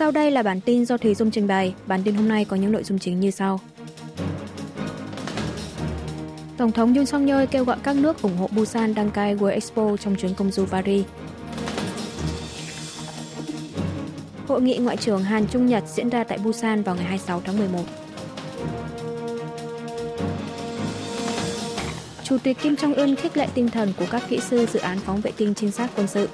Sau đây là bản tin do Thùy Dung trình bày. Bản tin hôm nay có những nội dung chính như sau. Tổng thống Yoon song yeol kêu gọi các nước ủng hộ Busan đăng cai World Expo trong chuyến công du Paris. Hội nghị Ngoại trưởng Hàn Trung Nhật diễn ra tại Busan vào ngày 26 tháng 11. Chủ tịch Kim Jong-un khích lệ tinh thần của các kỹ sư dự án phóng vệ tinh trinh sát quân sự.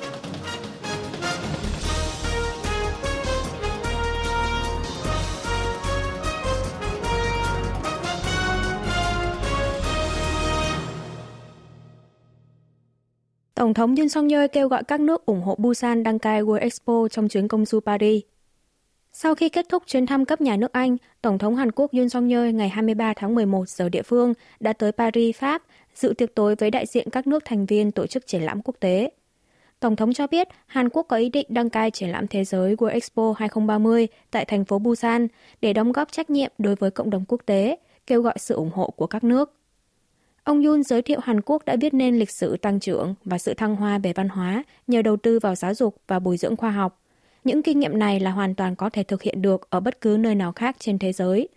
Tổng thống Yoon song yeol kêu gọi các nước ủng hộ Busan đăng cai World Expo trong chuyến công du Paris. Sau khi kết thúc chuyến thăm cấp nhà nước Anh, Tổng thống Hàn Quốc Yoon song yeol ngày 23 tháng 11 giờ địa phương đã tới Paris, Pháp, dự tiệc tối với đại diện các nước thành viên tổ chức triển lãm quốc tế. Tổng thống cho biết Hàn Quốc có ý định đăng cai triển lãm thế giới World Expo 2030 tại thành phố Busan để đóng góp trách nhiệm đối với cộng đồng quốc tế, kêu gọi sự ủng hộ của các nước. Ông Yun giới thiệu Hàn Quốc đã viết nên lịch sử tăng trưởng và sự thăng hoa về văn hóa nhờ đầu tư vào giáo dục và bồi dưỡng khoa học. Những kinh nghiệm này là hoàn toàn có thể thực hiện được ở bất cứ nơi nào khác trên thế giới.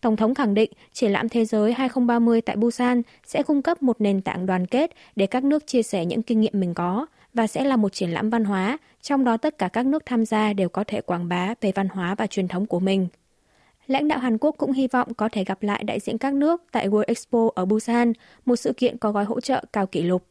Tổng thống khẳng định triển lãm thế giới 2030 tại Busan sẽ cung cấp một nền tảng đoàn kết để các nước chia sẻ những kinh nghiệm mình có và sẽ là một triển lãm văn hóa, trong đó tất cả các nước tham gia đều có thể quảng bá về văn hóa và truyền thống của mình. Lãnh đạo Hàn Quốc cũng hy vọng có thể gặp lại đại diện các nước tại World Expo ở Busan, một sự kiện có gói hỗ trợ cao kỷ lục.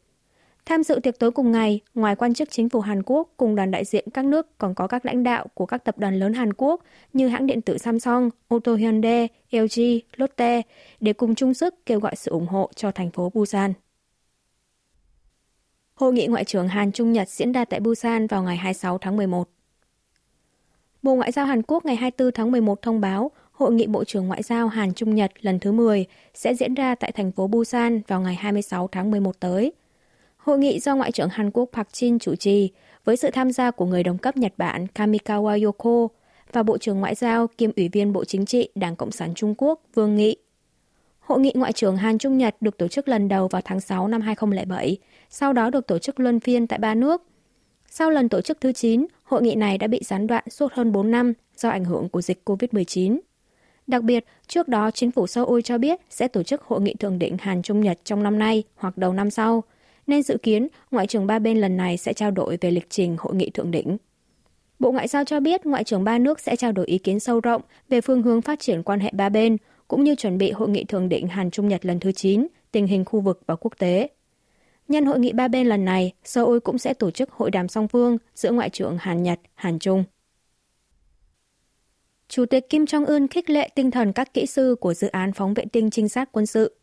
Tham dự tiệc tối cùng ngày, ngoài quan chức chính phủ Hàn Quốc cùng đoàn đại diện các nước còn có các lãnh đạo của các tập đoàn lớn Hàn Quốc như hãng điện tử Samsung, ô tô Hyundai, LG, Lotte để cùng chung sức kêu gọi sự ủng hộ cho thành phố Busan. Hội nghị Ngoại trưởng Hàn Trung Nhật diễn ra tại Busan vào ngày 26 tháng 11. Bộ Ngoại giao Hàn Quốc ngày 24 tháng 11 thông báo Hội nghị Bộ trưởng Ngoại giao Hàn Trung Nhật lần thứ 10 sẽ diễn ra tại thành phố Busan vào ngày 26 tháng 11 tới. Hội nghị do Ngoại trưởng Hàn Quốc Park Jin chủ trì với sự tham gia của người đồng cấp Nhật Bản Kamikawa Yoko và Bộ trưởng Ngoại giao kiêm Ủy viên Bộ Chính trị Đảng Cộng sản Trung Quốc Vương Nghị. Hội nghị Ngoại trưởng Hàn Trung Nhật được tổ chức lần đầu vào tháng 6 năm 2007, sau đó được tổ chức luân phiên tại ba nước. Sau lần tổ chức thứ 9, hội nghị này đã bị gián đoạn suốt hơn 4 năm do ảnh hưởng của dịch COVID-19. Đặc biệt, trước đó chính phủ Seoul cho biết sẽ tổ chức hội nghị thượng đỉnh Hàn Trung Nhật trong năm nay hoặc đầu năm sau, nên dự kiến ngoại trưởng ba bên lần này sẽ trao đổi về lịch trình hội nghị thượng đỉnh. Bộ Ngoại giao cho biết ngoại trưởng ba nước sẽ trao đổi ý kiến sâu rộng về phương hướng phát triển quan hệ ba bên, cũng như chuẩn bị hội nghị thượng đỉnh Hàn Trung Nhật lần thứ 9, tình hình khu vực và quốc tế. Nhân hội nghị ba bên lần này, Seoul cũng sẽ tổ chức hội đàm song phương giữa ngoại trưởng Hàn Nhật, Hàn Trung. Chủ tịch Kim Jong-un khích lệ tinh thần các kỹ sư của dự án phóng vệ tinh trinh sát quân sự.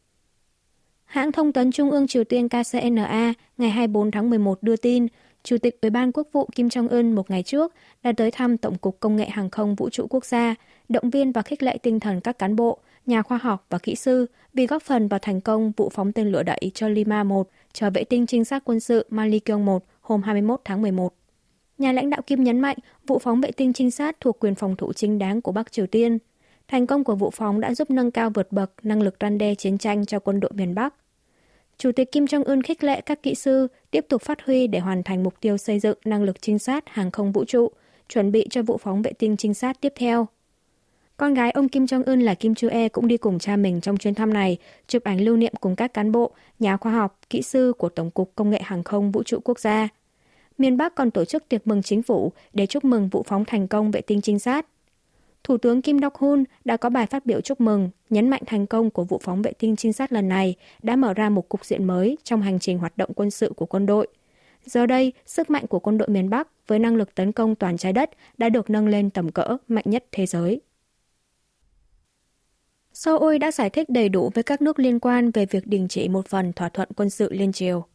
Hãng thông tấn Trung ương Triều Tiên KCNA ngày 24 tháng 11 đưa tin, Chủ tịch Ủy ban Quốc vụ Kim Jong-un một ngày trước đã tới thăm Tổng cục Công nghệ Hàng không Vũ trụ Quốc gia, động viên và khích lệ tinh thần các cán bộ, nhà khoa học và kỹ sư vì góp phần vào thành công vụ phóng tên lửa đẩy cho Lima 1, cho vệ tinh trinh sát quân sự Malikyong 1 hôm 21 tháng 11. Nhà lãnh đạo Kim nhấn mạnh vụ phóng vệ tinh trinh sát thuộc quyền phòng thủ chính đáng của Bắc Triều Tiên. Thành công của vụ phóng đã giúp nâng cao vượt bậc năng lực răn đe chiến tranh cho quân đội miền Bắc. Chủ tịch Kim Jong-un khích lệ các kỹ sư tiếp tục phát huy để hoàn thành mục tiêu xây dựng năng lực trinh sát hàng không vũ trụ, chuẩn bị cho vụ phóng vệ tinh trinh sát tiếp theo. Con gái ông Kim Jong-un là Kim Chu-e cũng đi cùng cha mình trong chuyến thăm này, chụp ảnh lưu niệm cùng các cán bộ, nhà khoa học, kỹ sư của Tổng cục Công nghệ Hàng không Vũ trụ Quốc gia – miền Bắc còn tổ chức tiệc mừng chính phủ để chúc mừng vụ phóng thành công vệ tinh trinh sát. Thủ tướng Kim Dok-hun đã có bài phát biểu chúc mừng, nhấn mạnh thành công của vụ phóng vệ tinh trinh sát lần này đã mở ra một cục diện mới trong hành trình hoạt động quân sự của quân đội. Giờ đây, sức mạnh của quân đội miền Bắc với năng lực tấn công toàn trái đất đã được nâng lên tầm cỡ mạnh nhất thế giới. Seoul đã giải thích đầy đủ với các nước liên quan về việc đình chỉ một phần thỏa thuận quân sự liên triều.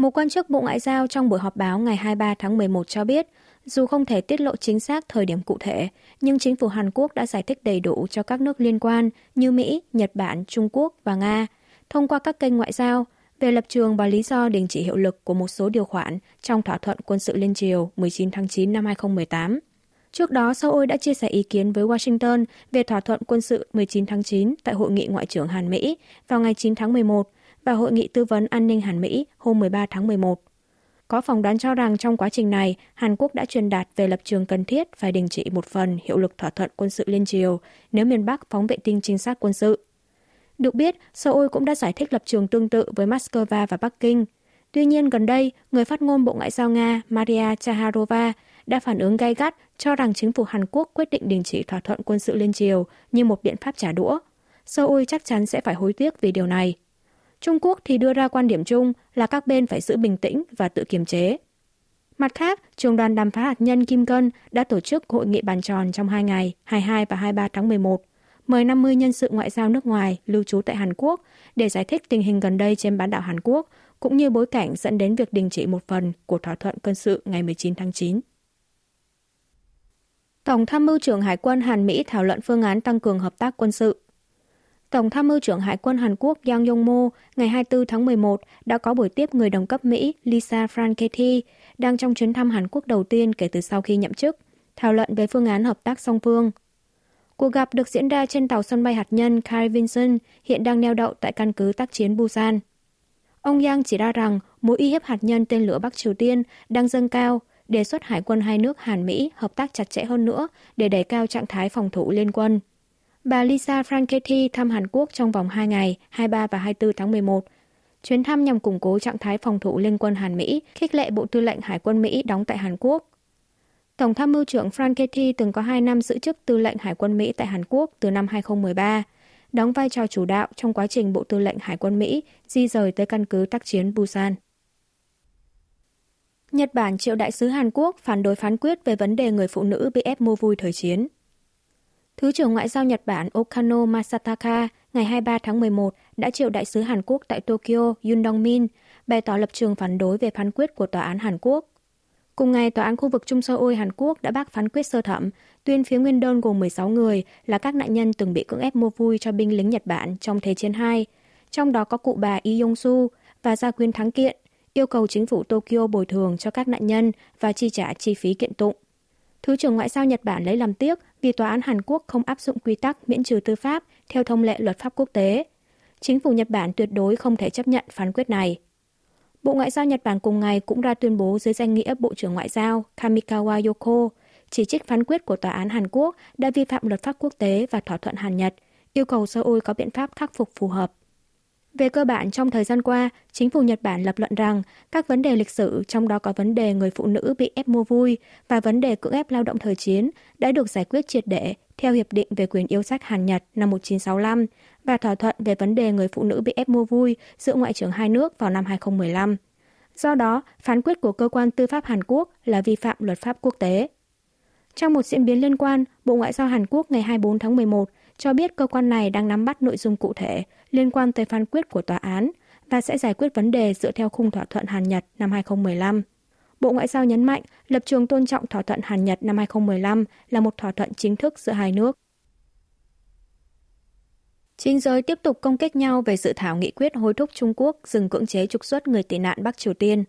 Một quan chức Bộ Ngoại giao trong buổi họp báo ngày 23 tháng 11 cho biết, dù không thể tiết lộ chính xác thời điểm cụ thể, nhưng chính phủ Hàn Quốc đã giải thích đầy đủ cho các nước liên quan như Mỹ, Nhật Bản, Trung Quốc và Nga, thông qua các kênh ngoại giao, về lập trường và lý do đình chỉ hiệu lực của một số điều khoản trong thỏa thuận quân sự liên triều 19 tháng 9 năm 2018. Trước đó, Seoul đã chia sẻ ý kiến với Washington về thỏa thuận quân sự 19 tháng 9 tại Hội nghị Ngoại trưởng Hàn Mỹ vào ngày 9 tháng 11 và Hội nghị tư vấn an ninh Hàn Mỹ hôm 13 tháng 11. Có phỏng đoán cho rằng trong quá trình này, Hàn Quốc đã truyền đạt về lập trường cần thiết phải đình chỉ một phần hiệu lực thỏa thuận quân sự liên triều nếu miền Bắc phóng vệ tinh trinh sát quân sự. Được biết, Seoul cũng đã giải thích lập trường tương tự với Moscow và Bắc Kinh. Tuy nhiên, gần đây, người phát ngôn Bộ Ngoại giao Nga Maria Chaharova đã phản ứng gay gắt cho rằng chính phủ Hàn Quốc quyết định đình chỉ thỏa thuận quân sự liên triều như một biện pháp trả đũa. Seoul chắc chắn sẽ phải hối tiếc vì điều này. Trung Quốc thì đưa ra quan điểm chung là các bên phải giữ bình tĩnh và tự kiềm chế. Mặt khác, trường đoàn đàm phán hạt nhân Kim Cân đã tổ chức hội nghị bàn tròn trong hai ngày 22 và 23 tháng 11, mời 50 nhân sự ngoại giao nước ngoài lưu trú tại Hàn Quốc để giải thích tình hình gần đây trên bán đảo Hàn Quốc, cũng như bối cảnh dẫn đến việc đình chỉ một phần của thỏa thuận quân sự ngày 19 tháng 9. Tổng tham mưu trưởng Hải quân Hàn Mỹ thảo luận phương án tăng cường hợp tác quân sự. Tổng tham mưu trưởng Hải quân Hàn Quốc Yang Yong-mo ngày 24 tháng 11 đã có buổi tiếp người đồng cấp Mỹ Lisa Franchetti đang trong chuyến thăm Hàn Quốc đầu tiên kể từ sau khi nhậm chức, thảo luận về phương án hợp tác song phương. Cuộc gặp được diễn ra trên tàu sân bay hạt nhân Kai Vinson hiện đang neo đậu tại căn cứ tác chiến Busan. Ông Yang chỉ ra rằng mối uy hiếp hạt nhân tên lửa Bắc Triều Tiên đang dâng cao, đề xuất hải quân hai nước Hàn Mỹ hợp tác chặt chẽ hơn nữa để đẩy cao trạng thái phòng thủ liên quân. Bà Lisa Franchetti thăm Hàn Quốc trong vòng 2 ngày, 23 và 24 tháng 11. Chuyến thăm nhằm củng cố trạng thái phòng thủ liên quân Hàn Mỹ, khích lệ Bộ Tư lệnh Hải quân Mỹ đóng tại Hàn Quốc. Tổng tham mưu trưởng Franchetti từng có 2 năm giữ chức Tư lệnh Hải quân Mỹ tại Hàn Quốc từ năm 2013, đóng vai trò chủ đạo trong quá trình Bộ Tư lệnh Hải quân Mỹ di rời tới căn cứ tác chiến Busan. Nhật Bản triệu đại sứ Hàn Quốc phản đối phán quyết về vấn đề người phụ nữ bị ép mua vui thời chiến. Thứ trưởng Ngoại giao Nhật Bản Okano Masataka ngày 23 tháng 11 đã triệu đại sứ Hàn Quốc tại Tokyo Yun Dong-min bày tỏ lập trường phản đối về phán quyết của Tòa án Hàn Quốc. Cùng ngày, Tòa án khu vực Trung Seoul Hàn Quốc đã bác phán quyết sơ thẩm, tuyên phía nguyên đơn gồm 16 người là các nạn nhân từng bị cưỡng ép mua vui cho binh lính Nhật Bản trong Thế chiến II, trong đó có cụ bà Lee Yong-su và gia quyến thắng kiện, yêu cầu chính phủ Tokyo bồi thường cho các nạn nhân và chi trả chi phí kiện tụng. Thứ trưởng Ngoại giao Nhật Bản lấy làm tiếc vì Tòa án Hàn Quốc không áp dụng quy tắc miễn trừ tư pháp theo thông lệ luật pháp quốc tế. Chính phủ Nhật Bản tuyệt đối không thể chấp nhận phán quyết này. Bộ Ngoại giao Nhật Bản cùng ngày cũng ra tuyên bố dưới danh nghĩa Bộ trưởng Ngoại giao Kamikawa Yoko chỉ trích phán quyết của Tòa án Hàn Quốc đã vi phạm luật pháp quốc tế và thỏa thuận Hàn Nhật, yêu cầu Seoul có biện pháp khắc phục phù hợp. Về cơ bản, trong thời gian qua, chính phủ Nhật Bản lập luận rằng các vấn đề lịch sử, trong đó có vấn đề người phụ nữ bị ép mua vui và vấn đề cưỡng ép lao động thời chiến, đã được giải quyết triệt để theo Hiệp định về quyền yêu sách Hàn Nhật năm 1965 và thỏa thuận về vấn đề người phụ nữ bị ép mua vui giữa ngoại trưởng hai nước vào năm 2015. Do đó, phán quyết của cơ quan tư pháp Hàn Quốc là vi phạm luật pháp quốc tế. Trong một diễn biến liên quan, Bộ Ngoại giao Hàn Quốc ngày 24 tháng 11 cho biết cơ quan này đang nắm bắt nội dung cụ thể liên quan tới phán quyết của tòa án và sẽ giải quyết vấn đề dựa theo khung thỏa thuận Hàn Nhật năm 2015. Bộ Ngoại giao nhấn mạnh lập trường tôn trọng thỏa thuận Hàn Nhật năm 2015 là một thỏa thuận chính thức giữa hai nước. Chính giới tiếp tục công kích nhau về dự thảo nghị quyết hối thúc Trung Quốc dừng cưỡng chế trục xuất người tị nạn Bắc Triều Tiên.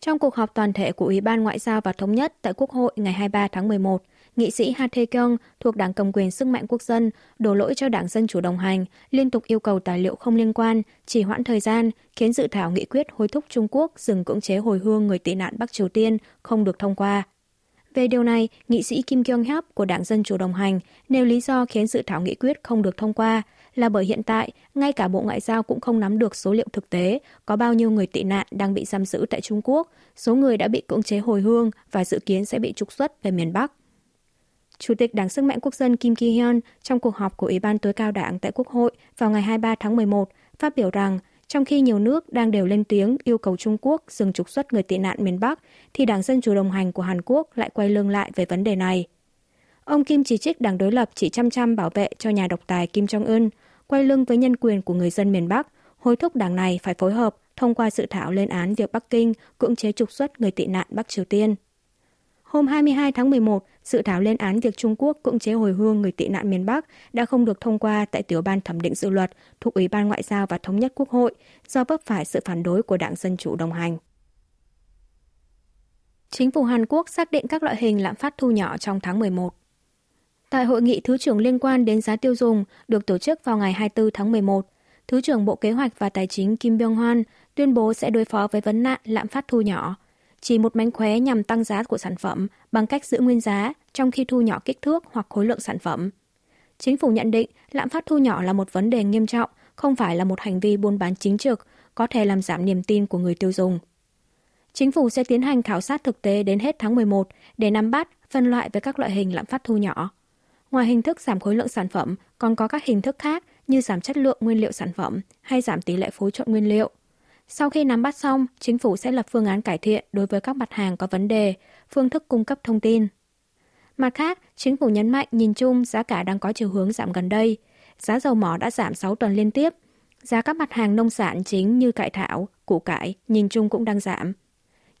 Trong cuộc họp toàn thể của Ủy ban Ngoại giao và Thống nhất tại Quốc hội ngày 23 tháng 11, nghị sĩ Ha Tae Kyung thuộc Đảng Cầm quyền Sức mạnh Quốc dân đổ lỗi cho Đảng Dân Chủ đồng hành, liên tục yêu cầu tài liệu không liên quan, chỉ hoãn thời gian, khiến dự thảo nghị quyết hối thúc Trung Quốc dừng cưỡng chế hồi hương người tị nạn Bắc Triều Tiên không được thông qua. Về điều này, nghị sĩ Kim Kyung Hyap của Đảng Dân Chủ đồng hành nêu lý do khiến dự thảo nghị quyết không được thông qua là bởi hiện tại, ngay cả Bộ Ngoại giao cũng không nắm được số liệu thực tế có bao nhiêu người tị nạn đang bị giam giữ tại Trung Quốc, số người đã bị cưỡng chế hồi hương và dự kiến sẽ bị trục xuất về miền Bắc. Chủ tịch Đảng Sức mạnh Quốc dân Kim Ki-hyun trong cuộc họp của Ủy ban tối cao đảng tại Quốc hội vào ngày 23 tháng 11 phát biểu rằng trong khi nhiều nước đang đều lên tiếng yêu cầu Trung Quốc dừng trục xuất người tị nạn miền Bắc, thì Đảng Dân Chủ đồng hành của Hàn Quốc lại quay lưng lại về vấn đề này. Ông Kim chỉ trích đảng đối lập chỉ chăm chăm bảo vệ cho nhà độc tài Kim Jong-un, quay lưng với nhân quyền của người dân miền Bắc, hối thúc đảng này phải phối hợp thông qua dự thảo lên án việc Bắc Kinh cưỡng chế trục xuất người tị nạn Bắc Triều Tiên. Hôm 22 tháng 11, dự thảo lên án việc Trung Quốc cưỡng chế hồi hương người tị nạn miền Bắc đã không được thông qua tại tiểu ban thẩm định dự luật thuộc Ủy ban Ngoại giao và Thống nhất Quốc hội do vấp phải sự phản đối của Đảng Dân Chủ đồng hành. Chính phủ Hàn Quốc xác định các loại hình lạm phát thu nhỏ trong tháng 11. Tại hội nghị Thứ trưởng liên quan đến giá tiêu dùng được tổ chức vào ngày 24 tháng 11, Thứ trưởng Bộ Kế hoạch và Tài chính Kim Byung-hwan tuyên bố sẽ đối phó với vấn nạn lạm phát thu nhỏ, chỉ một mánh khóe nhằm tăng giá của sản phẩm bằng cách giữ nguyên giá trong khi thu nhỏ kích thước hoặc khối lượng sản phẩm. Chính phủ nhận định lạm phát thu nhỏ là một vấn đề nghiêm trọng, không phải là một hành vi buôn bán chính trực, có thể làm giảm niềm tin của người tiêu dùng. Chính phủ sẽ tiến hành khảo sát thực tế đến hết tháng 11 để nắm bắt, phân loại với các loại hình lạm phát thu nhỏ. Ngoài hình thức giảm khối lượng sản phẩm, còn có các hình thức khác như giảm chất lượng nguyên liệu sản phẩm hay giảm tỷ lệ phối trộn nguyên liệu. Sau khi nắm bắt xong, chính phủ sẽ lập phương án cải thiện đối với các mặt hàng có vấn đề, phương thức cung cấp thông tin. Mặt khác, chính phủ nhấn mạnh nhìn chung giá cả đang có chiều hướng giảm gần đây. Giá dầu mỏ đã giảm 6 tuần liên tiếp. Giá các mặt hàng nông sản chính như cải thảo, củ cải nhìn chung cũng đang giảm.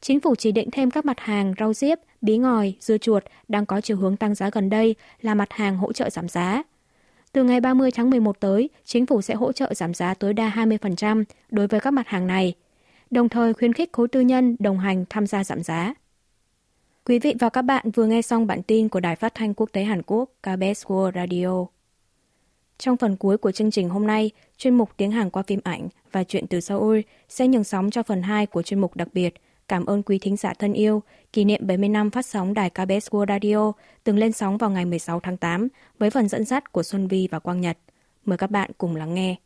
Chính phủ chỉ định thêm các mặt hàng rau diếp, bí ngòi, dưa chuột đang có chiều hướng tăng giá gần đây là mặt hàng hỗ trợ giảm giá. Từ ngày 30 tháng 11 tới, chính phủ sẽ hỗ trợ giảm giá tối đa 20% đối với các mặt hàng này, đồng thời khuyến khích khối tư nhân đồng hành tham gia giảm giá. Quý vị và các bạn vừa nghe xong bản tin của Đài Phát thanh Quốc tế Hàn Quốc KBS World Radio. Trong phần cuối của chương trình hôm nay, chuyên mục tiếng Hàn qua phim ảnh và chuyện từ Seoul sẽ nhường sóng cho phần 2 của chuyên mục đặc biệt – Cảm ơn quý thính giả thân yêu, kỷ niệm 70 năm phát sóng đài KBS World Radio từng lên sóng vào ngày 16 tháng 8 với phần dẫn dắt của Xuân Vi và Quang Nhật. Mời các bạn cùng lắng nghe.